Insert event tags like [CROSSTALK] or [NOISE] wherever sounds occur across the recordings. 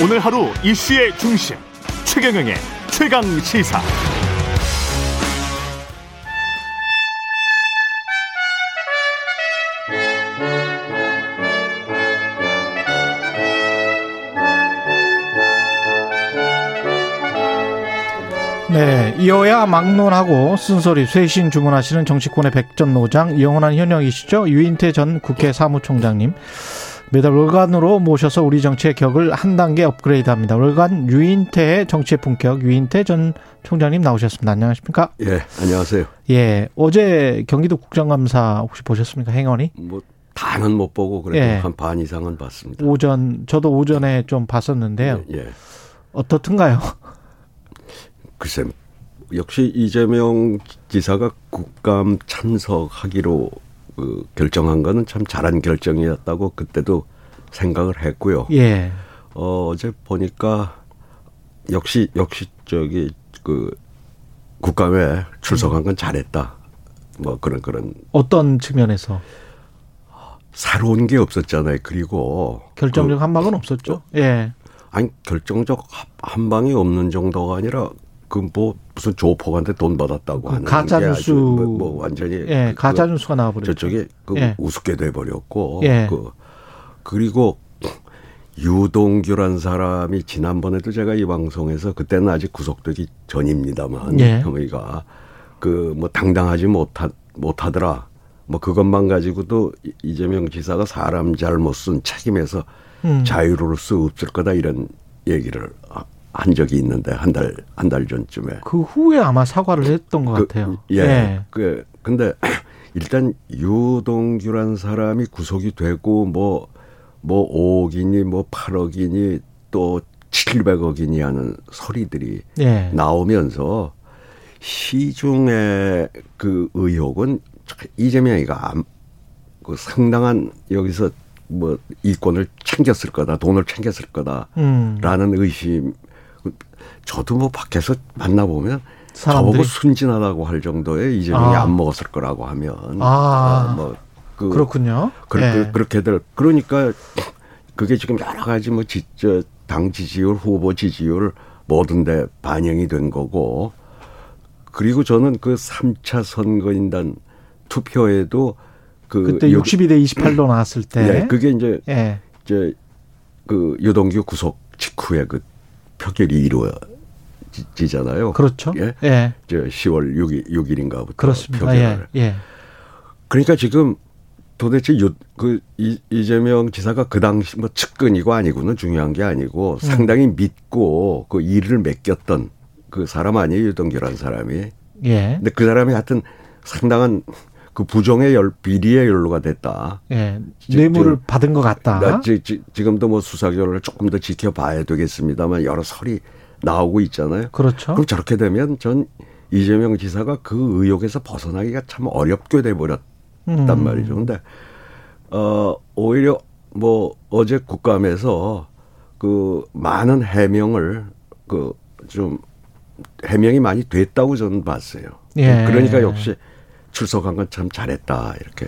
오늘 하루 이슈의 중심 최경영의 최강 시사. 네, 이어야 막론하고 쓴소리 쇄신 주문하시는 정치권의 백전 노장 이영환 현영이시죠? 유인태 전 국회 사무총장님 매달 월간으로 모셔서 우리 정치의 격을 한 단계 업그레이드 합니다. 월간 유인태의 정치의 품격 유인태 전 총장님 나오셨습니다. 안녕하십니까? 예, 안녕하세요. 예, 어제 경기도 국정감사 혹시 보셨습니까? 행원이? 뭐 다는 못 보고 그래도 예. 한반 이상은 봤습니다. 오전 저도 오전에 좀 봤었는데요. 예. 어떻든가요? [LAUGHS] 글쎄 역시 이재명 지사가 국감 참석하기로 그 결정한 거는 참 잘한 결정이었다고 그때도 생각을 했고요. 예. 어, 어제 보니까 역시 역시 저기 그 국감에 출석한 건 잘했다. 뭐 그런 그런 어떤 측면에서 새로운 게 없었잖아요. 그리고 결정적 한방은 없었죠. 예. 아니 결정적 한 방이 없는 정도가 아니라 그뭐 무슨 조폭한테 돈 받았다고 하는 가짜 게 뉴스 뭐, 뭐 완전히 예, 그- 가짜 뉴스가 나와버렸죠. 저쪽에 그 예. 우습게 돼 버렸고 예. 그 그리고 유동규란 사람이 지난번에도 제가 이 방송에서 그때는 아직 구속되기 전입니다만 예. 혐의가 그 뭐 당당하지 못하 못하더라 뭐 그것만 가지고도 이- 이재명 지사가 사람 잘못은 책임에서 음. 자유로울 수 없을 거다 이런 얘기를 하- 한 적이 있는데 한 달 한 달 전쯤에 그 후에 아마 사과를 했던 것 그, 같아요. 예. 그 근데 [CLEARS THROAT] 일단 유동규란 사람이 구속이 되고 뭐뭐 5억이니 뭐 8억이니 또 700억이니 하는 소리들이 예. 나오면서 시중의 그 의혹은 이재명이가 암- 그 상당한 여기서 뭐 이권을 챙겼을 거다, 돈을 챙겼을 거다라는 음. 의심. 저도 뭐 밖에서 만나보면 사람들이 저보고 순진하다고 할 정도의 이재명이 아. 안 먹었을 거라고 하면 아. 어, 뭐 그, 그렇군요. 그, 예. 그, 그렇게들 그러니까 그게 지금 여러 가지 뭐 지, 저, 당 지지율, 후보 지지율 모든데 반영이 된 거고 그리고 저는 그 3차 선거인단 투표에도 그 그때 요- 62대 28로 나왔을 때. 예, 그게 이제 예. 이제 그 유동규 구속 직후에 그 표결이 이루어 지잖아요. 그렇죠. 예. 예. 저 10월 6일 6일인가부터 그렇습니다. 표결을. 예. 예. 그러니까 지금 도대체 유, 그 이, 이재명 지사가 그 당시 뭐 측근이고 아니고는 중요한 게 아니고 음. 상당히 믿고 그 일을 맡겼던 그 사람 아니에요 유동규라는 사람이. 예. 근데 그 사람이 하여튼 상당한 그 부정의 열 비리의 연루가 됐다. 예. 지- 뇌물을 지금- 받은 것 같다. 나 지, 지, 지금도 뭐 수사 결과를 조금 더 지켜봐야 되겠습니다만 여러 설이 나오고 있잖아요. 그렇죠. 그럼 저렇게 되면 전 이재명 지사가 그 의혹에서 벗어나기가 참 어렵게 돼 버렸단 음. 말이죠. 근데 어 오히려 뭐 어제 국감에서 그 많은 해명을 그 좀 해명이 많이 됐다고 저는 봤어요. 예. 그러니까 역시 출석한 건 참 잘했다 이렇게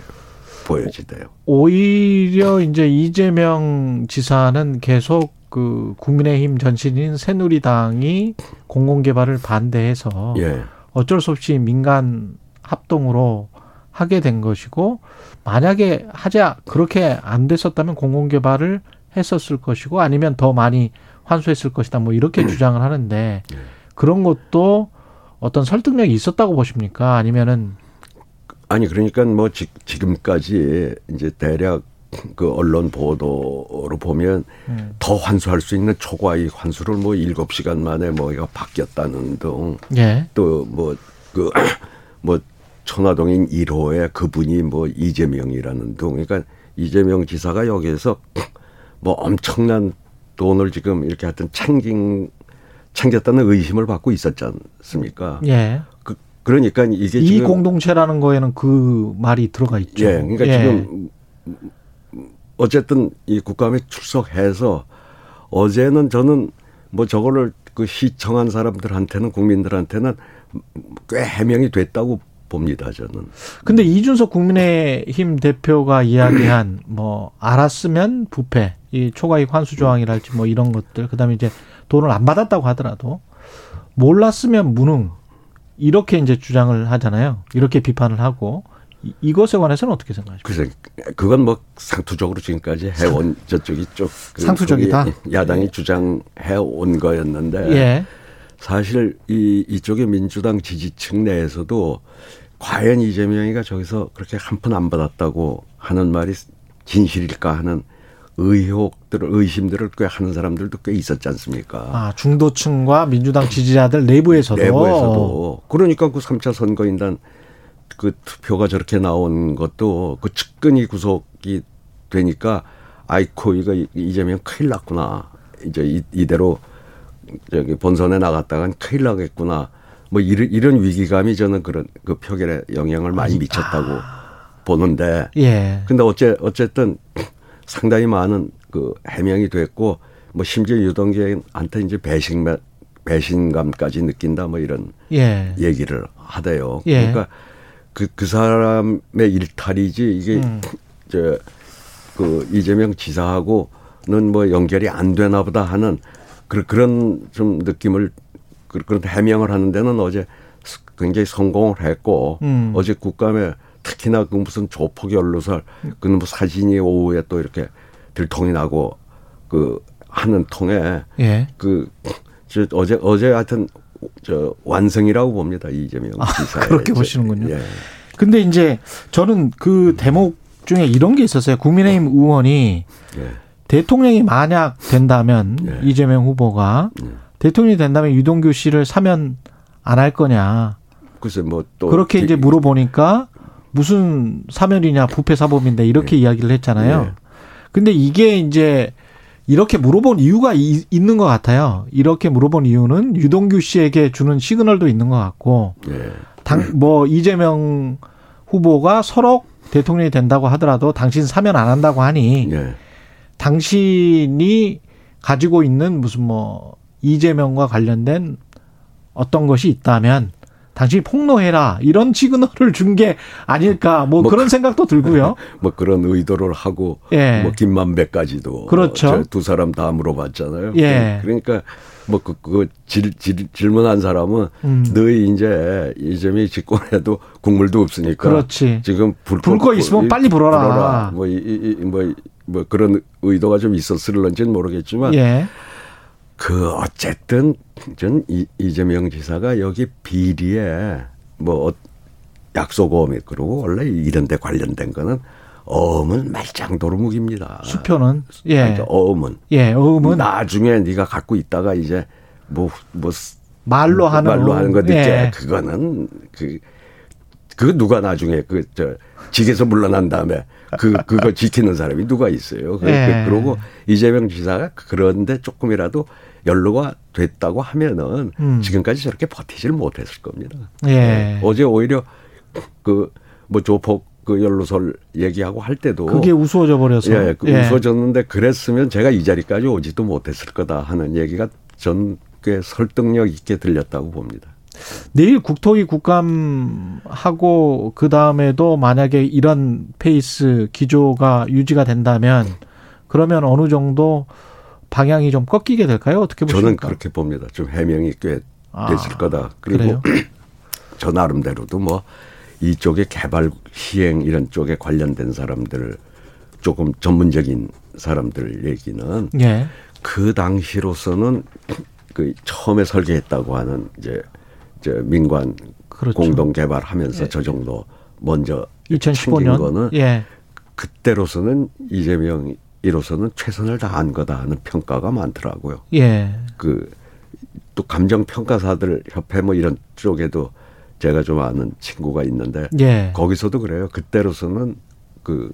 보여지대요. 오히려 이제 이재명 지사는 계속 그 국민의힘 전신인 새누리당이 공공개발을 반대해서 예. 어쩔 수 없이 민간 합동으로 하게 된 것이고 만약에 하자 그렇게 안 됐었다면 공공개발을 했었을 것이고 아니면 더 많이 환수했을 것이다 뭐 이렇게 주장을 하는데 그런 것도 어떤 설득력이 있었다고 보십니까 아니면은 아니 그러니까 뭐 지, 지금까지 이제 대략 그 언론 보도로 보면 음. 더 환수할 수 있는 초과의 환수를 뭐 일곱 시간 만에 뭐 이거 바뀌었다는 등 예 또뭐 그 [CLEARS THROAT] 뭐 천화동인 1호에 그분이 뭐 이재명이라는 등 그러니까 이재명 지사가 여기에서 [CLEARS THROAT] 뭐 엄청난 돈을 지금 이렇게 하여튼 챙긴 챙겼다는 의심을 받고 있었지 않습니까? 예. 그, 그러니까 이게 이 지금 공동체라는 거에는 그 말이 들어가 있죠. 예, 그러니까 지금 어쨌든 이 국감에 출석해서 어제는 저는 뭐 저거를 그 시청한 사람들한테는 국민들한테는 꽤 해명이 됐다고 봅니다 저는. 근데 이준석 국민의힘 대표가 이야기한 [CLEARS THROAT] 뭐 알았으면 부패 이 초과이익 환수 조항이랄지 뭐 이런 것들 그다음에 이제 돈을 안 받았다고 하더라도 몰랐으면 무능 이렇게 이제 주장을 하잖아요. 이렇게 비판을 하고 이- 이것에 관해서는 어떻게 생각하십니까? 글쎄, 그건 뭐 상투적으로 지금까지 해온 [LAUGHS] 저쪽이 쪽그 상투적이다? 소위 야당이 주장해 온 거였는데 예. 사실 이 이쪽의 민주당 지지층 내에서도 과연 이재명이가 저기서 그렇게 한 푼 안 받았다고 하는 말이 진실일까 하는 의혹들을 의심들을 꽤 하는 사람들도 꽤 있었지 않습니까? 아, 중도층과 민주당 지지자들 내부에서도 내부에서도 그러니까 그 3차 선거인단 그 투표가 저렇게 나온 것도 그 측근이 구속이 되니까 아이코 이거 이- 이재명 큰일 났구나 이제 이, 이대로 저기 본선에 나갔다간 큰일 나겠구나 뭐 이런 이런 위기감이 저는 그런 그 표결에 영향을 많이 미쳤다고 보는데 예. 근데 어째 어쨌든 상당히 많은 그 해명이 됐고 뭐 심지어 유동규한테 이제 배신 배신감까지 느낀다 뭐 이런 예. 얘기를 하대요. 예. 그러니까 그, 그 사람의 일탈이지 이게 음. 저그 이재명 지사하고는 뭐 연결이 안 되나 보다 하는 그- 그런 좀 느낌을 그- 그런 해명을 하는 데는 어제 굉장히 성공을 했고 음. 어제 국감에 특히나 그 무슨 조폭 연루설 그뭐 사진이 오후에 또 이렇게 들통이 나고 그 하는 통에 예. 그, 저, 어제, 어제 하여튼, 저, 완성이라고 봅니다. 이재명 지사의. 아, 그렇게 저- 보시는군요. 예. 근데 이제 저는 그 대목 중에 이런 게 있었어요. 국민의힘 의원이 예. 대통령이 만약 된다면 네. 이재명 후보가 대통령이 된다면 유동규 씨를 사면 안 할 거냐. 글쎄, 뭐 또. 그렇게 기- 이제 물어보니까 무슨 사면이냐 부패 사범인데 이렇게 이야기를 했잖아요. 네. 근데 이게 이제 이렇게 물어본 이유가 이- 있는 것 같아요. 이렇게 물어본 이유는 유동규 씨에게 주는 시그널도 있는 것 같고 예. 당 뭐 이재명 후보가 서로 대통령이 된다고 하더라도 당신 사면 안 한다고 하니 예. 당신이 가지고 있는 무슨 뭐 이재명과 관련된 어떤 것이 있다면 당신이 폭로해라 이런 시그널을 준 게 아닐까 뭐, 뭐 그런 생각도 들고요. [LAUGHS] 뭐 그런 의도를 하고. 예. 뭐 김만배까지도. 그렇죠. 저두 사람 다 물어봤잖아요. 예. 그러니까 뭐 그, 그 질, 질, 질문한 사람은 음. 너희 이제 이재명이 집권해도 국물도 없으니까. 그렇지. 지금 불, 불거 있으면 빨리 불어라. 뭐, 이, 이, 이- 뭐, 뭐 그런 의도가 좀 있었을런지는 모르겠지만. 예. 그 어쨌든 전 이, 이재명 지사가 여기 비리에 뭐 어- 약속어음이 그러고 원래 이런 데 관련된 거는 어음은 말짱도루묵입니다. 수표는 예. 그러니까 어음은 예, 어음은 나중에 네가 갖고 있다가 이제 뭐뭐 말로 하는 말로. 하는 건데 예. 그거는 그 그 누가 나중에 그 저 직에서 물러난 다음에 그 그거 지키는 사람이 누가 있어요. 그, 예. 그, 그러고 이재명 지사가 그런데 조금이라도 연루가 됐다고 하면은 음. 지금까지 저렇게 버티질 못했을 겁니다. 예. 어제 오히려 그 뭐 조폭 그 연루설 얘기하고 할 때도 그게 우스워져 버려서 예, 그 웃어졌는데 그랬으면 제가 이 자리까지 오지도 못했을 거다 하는 얘기가 전 꽤 설득력 있게 들렸다고 봅니다. 내일 국토위 국감하고 그 다음에도 만약에 이런 페이스 기조가 유지가 된다면 그러면 어느 정도 방향이 좀 꺾이게 될까요? 어떻게 보십니까? 저는 그렇게 봅니다. 좀 해명이 꽤 아, 됐을 거다. 그리고? [CLEARS THROAT] 저 나름대로도 뭐 이쪽에 개발 시행 이런 쪽에 관련된 사람들 조금 전문적인 사람들 얘기는 예. 그 당시로서는 [CLEARS THROAT] 그 처음에 설계했다고 하는 이제 저 민관 그렇죠. 공동 개발하면서 저 정도 먼저 챙긴 2015년 거는 예. 그때로서는 이재명 이로서는 최선을 다한 거다 하는 평가가 많더라고요. 예. 그또 감정 평가사들 협회 뭐 이런 쪽에도 제가 좀 아는 친구가 있는데 예. 거기서도 그래요. 그때로서는 그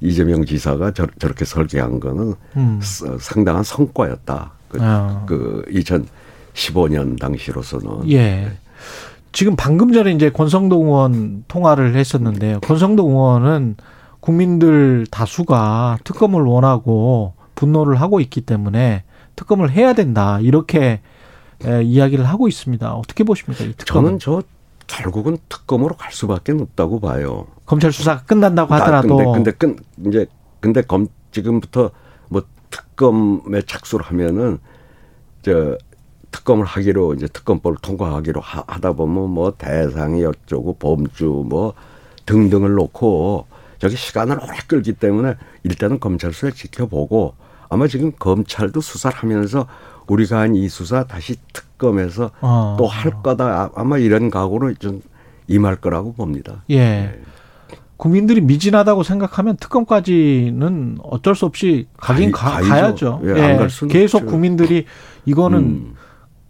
이재명 지사가 저, 저렇게 설계한 거는 음. 서- 상당한 성과였다. 그, 아. 그 2015년 당시로서는 예. 지금 방금 전에 이제 권성동 의원 통화를 했었는데요. 권성동 의원은 국민들 다수가 특검을 원하고 분노를 하고 있기 때문에 특검을 해야 된다. 이렇게 에, 이야기를 하고 있습니다. 어떻게 보십니까? 이 특검. 저는 저 결국은 특검으로 갈 수밖에 없다고 봐요. 검찰 수사가 끝난다고 아, 하더라도 근데 근데 끈 이제 근데 검 지금부터 뭐 특검에 착수를 하면은 저 특검을 하기로 이제 특검법을 통과하기로 하, 다 보면 뭐 대상이 어쩌고 범주 뭐 등등을 놓고 저기 시간을 오래 끌기 때문에 일단은 검찰 수사 지켜보고 아마 지금 검찰도 수사를 하면서 우리가 한 이 수사 다시 특검에서 어. 또할 거다 아마 이런 각오로 좀 임할 거라고 봅니다. 예. 네. 국민들이 미진하다고 생각하면 특검까지는 어쩔 수 없이 가긴 가, 가 야죠. 가야죠. 예, 수는 계속 없죠. 국민들이 이거는 음.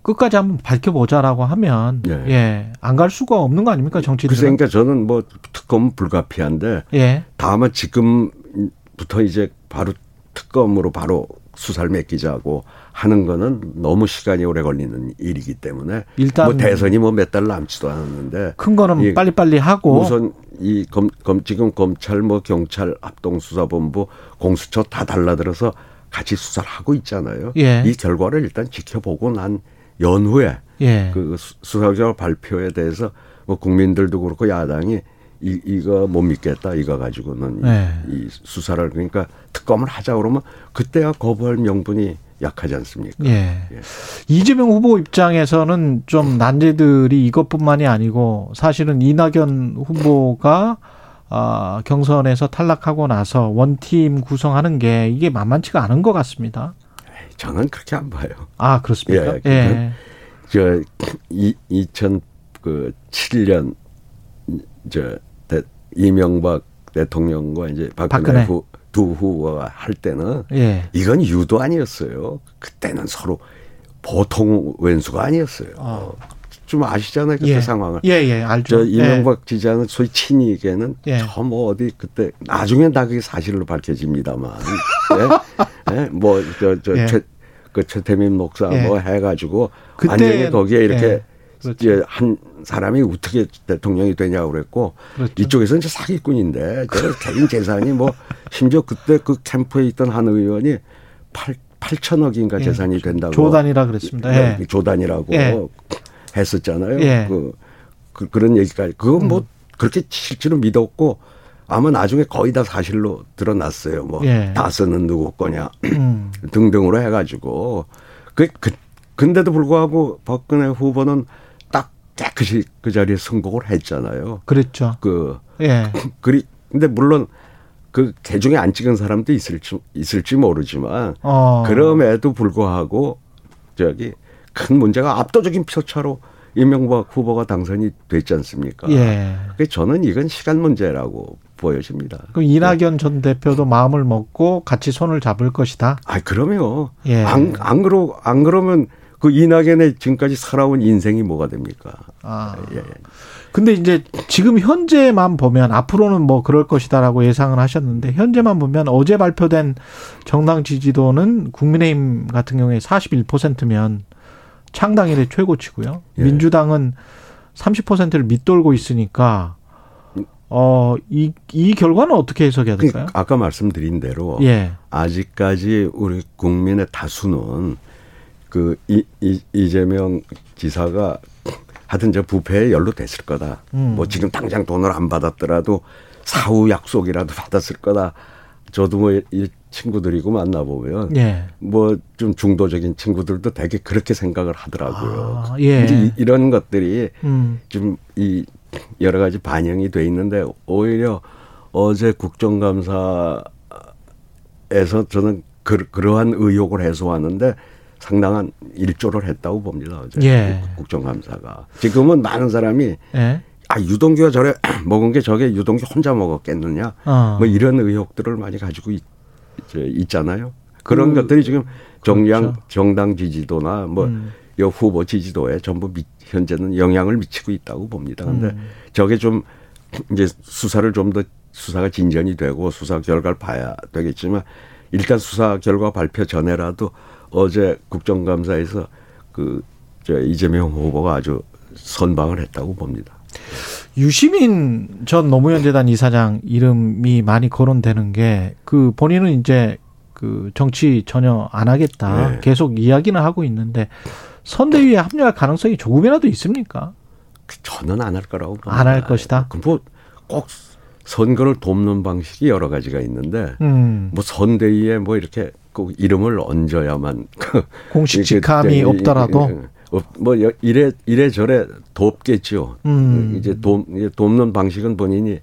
끝까지 한번 밝혀보자라고 하면 예. 예, 안 갈 수가 없는 거 아닙니까 정치들은? 그러니까 저는 뭐 특검은 불가피한데 예, 다만 지금부터 이제 바로 특검으로 바로 수사를 맡기자고 하는 거는 너무 시간이 오래 걸리는 일이기 때문에 일단 뭐 대선이 뭐 몇 달 남지도 않았는데 큰 거는 이 빨리빨리 하고 우선 이 검, 검 지금 검찰 뭐 경찰 합동수사본부 공수처 다 달라들어서 같이 수사를 하고 있잖아요. 예. 이 결과를 일단 지켜보고 난 연후에 예, 그 수- 수사 결과 발표에 대해서 뭐 국민들도 그렇고 야당이 이, 이거 못 믿겠다 이거 가지고는 이- 네. 이, 수사를 그러니까 특검을 하자 그러면 그때야 거부할 명분이 약하지 않습니까? 예. 예. 이재명 후보 입장에서는 좀 난제들이 이것뿐만이 아니고 사실은 이낙연 후보가 아, 경선에서 탈락하고 나서 원팀 구성하는 게 이게 만만치가 않은 것 같습니다. 저는 그렇게 안 봐요. 아 그렇습니까? 예, 예. 저 이, 2007년 저 대, 이명박 대통령과 이제 박근혜, 박근혜. 후, 두 후보가 할 때는 예. 이건 유도 아니었어요. 그때는 서로 보통 왼수가 아니었어요. 아. 좀 아시잖아요 그때 예. 상황을. 예, 예, 알죠. 저 이명박 지지하는 소위 친이계는 예. 저뭐 어디 그때 나중엔 다 그게 사실로 밝혀집니다만, [LAUGHS] 예? 예? 뭐저저 예. 최, 그 최태민 목사 예. 뭐 해가지고 그때- 완전히 거기에 이렇게 예. 그렇죠. 이제 한 사람이 어떻게 대통령이 되냐고 그랬고 그렇죠. 이쪽에서는 이제 사기꾼인데 저 개인 [LAUGHS] 재산이 뭐 심지어 그때 그 캠프에 있던 한 의원이 8 8천억인가 예. 재산이 된다고 조단이라 그랬습니다. 예. 조단이라고 예. 했었잖아요. 예. 그, 그, 그런 얘기까지. 그건 뭐 그렇게 실제로 믿었고 아마 나중에 거의 다 사실로 드러났어요. 뭐 예. 다스는 누구 거냐 음. [CLEARS THROAT] 등등으로 해가지고 그, 그 근데도 불구하고 박근혜 후보는 딱 깨끗이 그 자리에 선곡을 했잖아요. 그랬죠. 그 예. [CLEARS THROAT] 그리 근데 물론 그 개중에 안 찍은 사람도 있을지 있을지 모르지만 어. 그럼에도 불구하고 저기 큰 문제가 압도적인 표차로 이명박 후보가 당선이 됐지 않습니까? 예. 그래서 저는 이건 시간 문제라고 보여집니다. 그럼 이낙연 전 대표도 마음을 먹고 같이 손을 잡을 것이다. 아, 그러면 예. 안, 안 그러 안 그러면 그 이낙연의 지금까지 살아온 인생이 뭐가 됩니까? 아. 예. 근데 이제 지금 현재만 보면 앞으로는 뭐 그럴 것이다라고 예상을 하셨는데 현재만 보면 어제 발표된 정당 지지도는 국민의힘 같은 경우에 41%면 창당 이래 최고치고요. 예. 민주당은 30%를 밑돌고 있으니까 어, 이, 이 결과는 어떻게 해석해야 그 될까요? 아까 말씀드린 대로 예. 아직까지 우리 국민의 다수는 그 이, 이, 이재명 지사가 하여튼 저 부패에 연루됐을 거다. 음. 뭐 지금 당장 돈을 안 받았더라도 사후 약속이라도 받았을 거다. 저도 뭐 이 친구들이고 만나보면 예. 뭐좀 중도적인 친구들도 되게 그렇게 생각을 하더라고요. 아, 예. 이제 이- 이런 것들이 음. 좀이 여러 가지 반영이 돼 있는데 오히려 어제 국정감사에서 저는 그, 그러한 의혹을 해소하는데 상당한 일조를 했다고 봅니다. 어제 예. 국정감사가 지금은 많은 사람이 예. 아 유동규가 저래 [CLEARS THROAT] 먹은 게 저게 유동규 혼자 먹었겠느냐 어. 뭐 이런 의혹들을 많이 가지고 있, 저, 있잖아요. 그런 그- 것들이 지금 정량 그렇죠. 정당 지지도나 뭐 음. 여 후보 지지도에 전부 미, 현재는 영향을 미치고 있다고 봅니다. 근데 음. 저게 좀 이제 수사를 좀 더 수사가 진전이 되고 수사 결과를 봐야 되겠지만 일단 수사 결과 발표 전에라도 어제 국정감사에서 그 저 이재명 후보가 아주 선방을 했다고 봅니다. 유시민 전 노무현 재단 이사장 이름이 많이 거론되는 게 그 본인은 이제 그 정치 전혀 안 하겠다 네. 계속 이야기는 하고 있는데 선대위에 합류할 가능성이 조금이라도 있습니까? 그 저는 안 할 거라고 봅니다. 안할 것이다? 뭐꼭 선거를 돕는 방식이 여러 가지가 있는데 음. 뭐 선대위에 뭐 이렇게 꼭 이름을 얹어야만 그 공식 이렇게 직함이 이- 이- 없더라도 어, 뭐 여- 이래 이래 저래 돕겠죠. 음. 이제 돕 돕는 방식은 본인이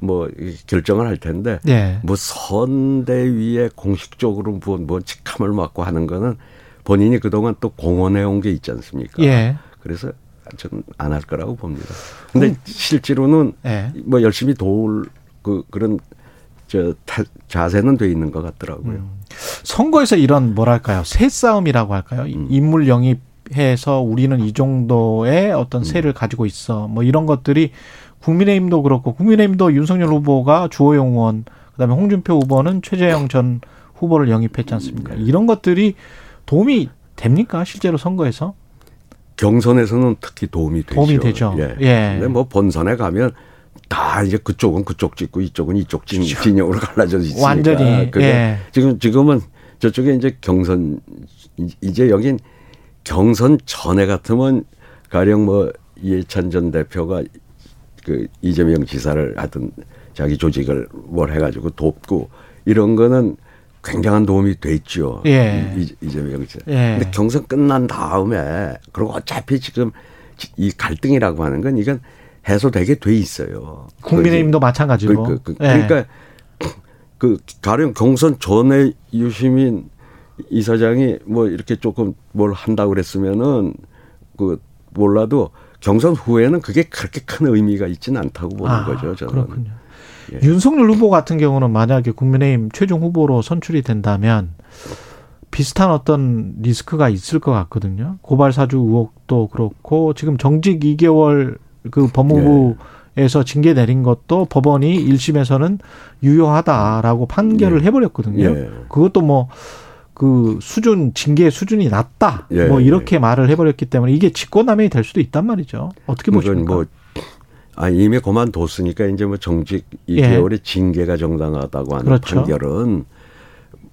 뭐 이- 결정을 할 텐데 예. 뭐 선대위에 공식적으로 뭐, 뭐 직함을 맡고 하는 거는 본인이 그동안 또 공언해 온 게 있지 않습니까? 예. 그래서 저는 안 할 거라고 봅니다. 근데 실제로는 예. 뭐 열심히 도울 그 그런 저 타- 자세는 돼 있는 것 같더라고요. 음. 선거에서 이런 뭐랄까요 새 싸움이라고 할까요 음. 인물 영입 해서 우리는 이 정도의 어떤 음. 세를 가지고 있어 뭐 이런 것들이 국민의힘도 그렇고 국민의힘도 윤석열 후보가 주호영 의원 그다음에 홍준표 후보는 최재형 전 후보를 영입했지 않습니까 네. 이런 것들이 도움이 됩니까 실제로 선거에서 경선에서는 특히 도움이 되죠. 도움이 되죠. 예. 예. 근데 뭐 본선에 가면 다 이제 그쪽은 그쪽 찍고 이쪽은 이쪽 진, 진영으로 갈라져 있으니까. 완전히, 그게 예. 지금 지금은 저쪽에 이제 경선 이제 여긴 경선 전에 같으면 가령 뭐 이해찬 전 대표가 그 이재명 지사를 하든 자기 조직을 뭘 해가지고 돕고 이런 거는 굉장한 도움이 됐죠. 예. 이- 이재명 지사. 예. 근데 경선 끝난 다음에 그리고 어차피 지금 이 갈등이라고 하는 건 이건 해소되게 돼 있어요. 국민의힘도 마찬가지로 그, 그, 그, 예. 그러니까 그 가령 경선 전에 유시민 이사장이 뭐 이렇게 조금 뭘 한다고 그랬으면은 그 몰라도 경선 후에는 그게 그렇게 큰 의미가 있지는 않다고 보는 아, 거죠. 저는. 그렇군요. 예. 윤석열 후보 같은 경우는 만약에 국민의힘 최종 후보로 선출이 된다면 비슷한 어떤 리스크가 있을 것 같거든요. 고발 사주 의혹도 그렇고 지금 정직 2개월 그 법무부에서 징계 내린 것도 법원이 1심에서는 유효하다라고 판결을 예. 해버렸거든요. 예. 그것도 뭐 그 수준 징계 수준이 낮다 예, 뭐 이렇게 말을 해버렸기 때문에 이게 직권남용이 될 수도 있단 말이죠. 어떻게 보십니까? 뭐 아, 이미 그만뒀으니까 이제 뭐 정직 2개월의 징계가 정당하다고 하는 예. 그렇죠. 판결은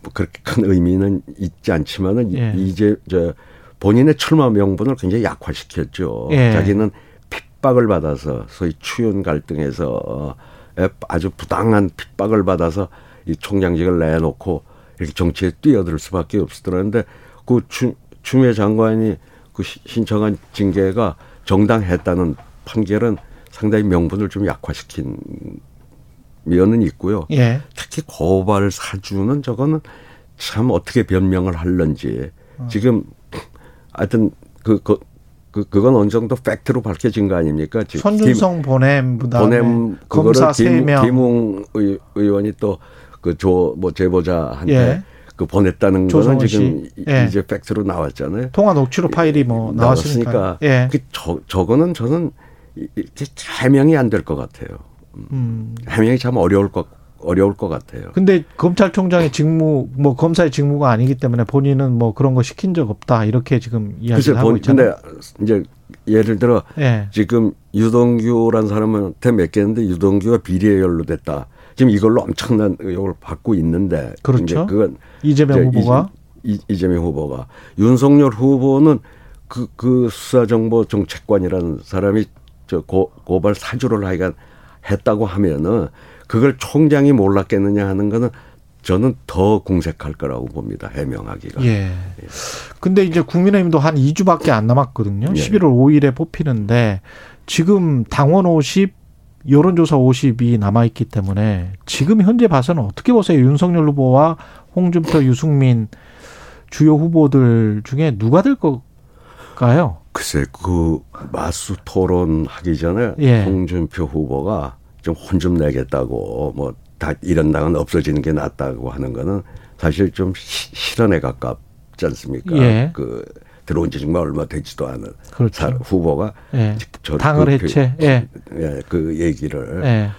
뭐 그렇게 큰 의미는 있지 않지만은 예. 이제 저 본인의 출마 명분을 굉장히 약화시켰죠. 예. 자기는 핍박을 받아서 소위 추윤 갈등에서 아주 부당한 핍박을 받아서 이 총장직을 내놓고 이렇게 정치에 뛰어들 수밖에 없었더라는데 그 추, 추미애 장관이 그 시- 신청한 징계가 정당했다는 판결은 상당히 명분을 좀 약화시킨 면은 있고요. 예. 특히 고발 사주는 저거는 참 어떻게 변명을 할런지 어. 지금 하여튼 그, 그, 그 그건 어느 정도 팩트로 밝혀진 거 아닙니까? 지금 손준성 보냄 보냄 검사 그거를 세 김, 명 김웅 의, 의원이 또 그 조 뭐 제보자한테 예. 그 보냈다는 거는 지금 예. 이제 팩트로 나왔잖아요. 통화 녹취로 파일이 뭐 나왔으니까. 예. 그 저, 저거는 저는 이- 이렇게 해명이 안 될 것 같아요. 음. 해명이 참 어려울 것 어려울 것 같아요. 근데 검찰총장의 직무 뭐 검사의 직무가 아니기 때문에 본인은 뭐 그런 거 시킨 적 없다 이렇게 지금 이야기를 하고 본, 있잖아요. 근데 이제 예를 들어 예. 지금 유동규란 사람한테 맡겼는데 유동규가 비리에 연루됐다. 지금 이걸로 엄청난 의혹을 받고 있는데 그렇죠. 이제 그건 이재명 후보가 이, 이, 재명 후보가 윤석열 후보는 그, 그 수사정보 정책관이라는 사람이 저 고, 고발 사주를 하여간 했다고 하면은 그걸 총장이 몰랐겠느냐 하는 거는 저는 더 궁색할 거라고 봅니다. 해명하기가. 예. 근데 이제 국민의힘도 한 2주밖에 안 남았거든요. 예. 11월 5일에 뽑히는데 지금 당원 50, 여론조사 50이 남아있기 때문에 지금 현재 봐서는 어떻게 보세요? 윤석열 후보와 홍준표, 유승민 주요 후보들 중에 누가 될 걸까요? 글쎄 그 마수 토론 하기 전에 예. 홍준표 후보가 좀 혼 좀 내겠다고 뭐 다 이런 당은 없어지는 게 낫다고 하는 거는 사실 좀 시- 실언에 가깝지 않습니까? 예. 그 들어온 지 정말 얼마 되지도 않은 그렇죠. 사- 후보가 예. 저- 당을 그- 해체. 예. 예, 그 얘기를. 예.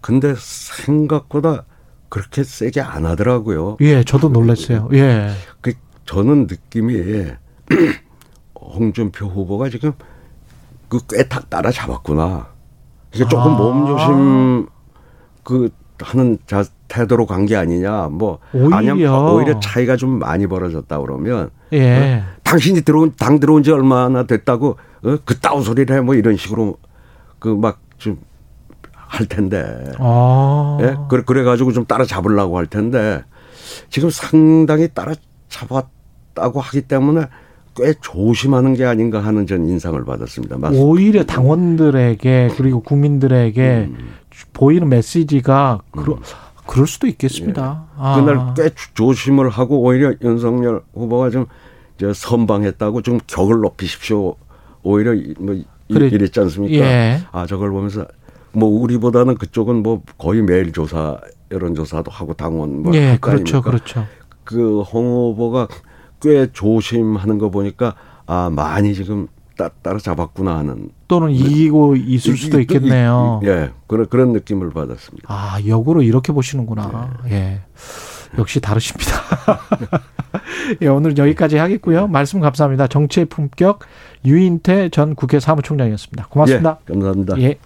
근데 생각보다 그렇게 세게 안 하더라고요. 예, 저도 놀랐어요. 예. 그 저는 느낌이 [CLEARS THROAT] 홍준표 후보가 지금 그 꿰탁 따라잡았구나. 이게 조금 아. 몸조심 그 하는 자 태도로 간 게 아니냐. 뭐 오히려. 아니면 오히려 차이가 좀 많이 벌어졌다 그러면 예. 당신이 들어온 당 들어온 지 얼마나 됐다고 어? 그따운 소리를 해 뭐 이런 식으로 그 막 좀 할 텐데. 아. 예? 그래, 그래가지고 좀 따라잡으려고 할 텐데, 지금 상당히 따라잡았다고 하기 때문에 꽤 조심하는 게 아닌가 하는 전 인상을 받았습니다. 맞습니다. 오히려 당원들에게 그리고 국민들에게 음. 보이는 메시지가 그러, 그럴 수도 있겠습니다. 아. 그날 꽤 조- 조심을 하고 오히려 윤석열 후보가 좀 저 선방했다고 좀 격을 높이십시오. 오히려 이- 뭐 이- 그래. 이랬지 않습니까? 예. 아 저걸 보면서 뭐 우리보다는 그쪽은 뭐 거의 매일 조사 여론 조사도 하고 당원 뭐 예, 그렇죠? 그렇죠. 그 홍 후보가 꽤 조심하는 거 보니까 아 많이 지금 따, 따라잡았구나 하는 또는 이기고 있을 수도 있겠네요. 이- 예 그런 그런 느낌을 받았습니다. 아, 역으로 이렇게 보시는구나. 예. 역시 다르십니다. [LAUGHS] 예, 오늘 여기까지 하겠고요. 말씀 감사합니다. 정치의 품격 유인태 전 국회 사무총장이었습니다. 고맙습니다. 예, 감사합니다. 예.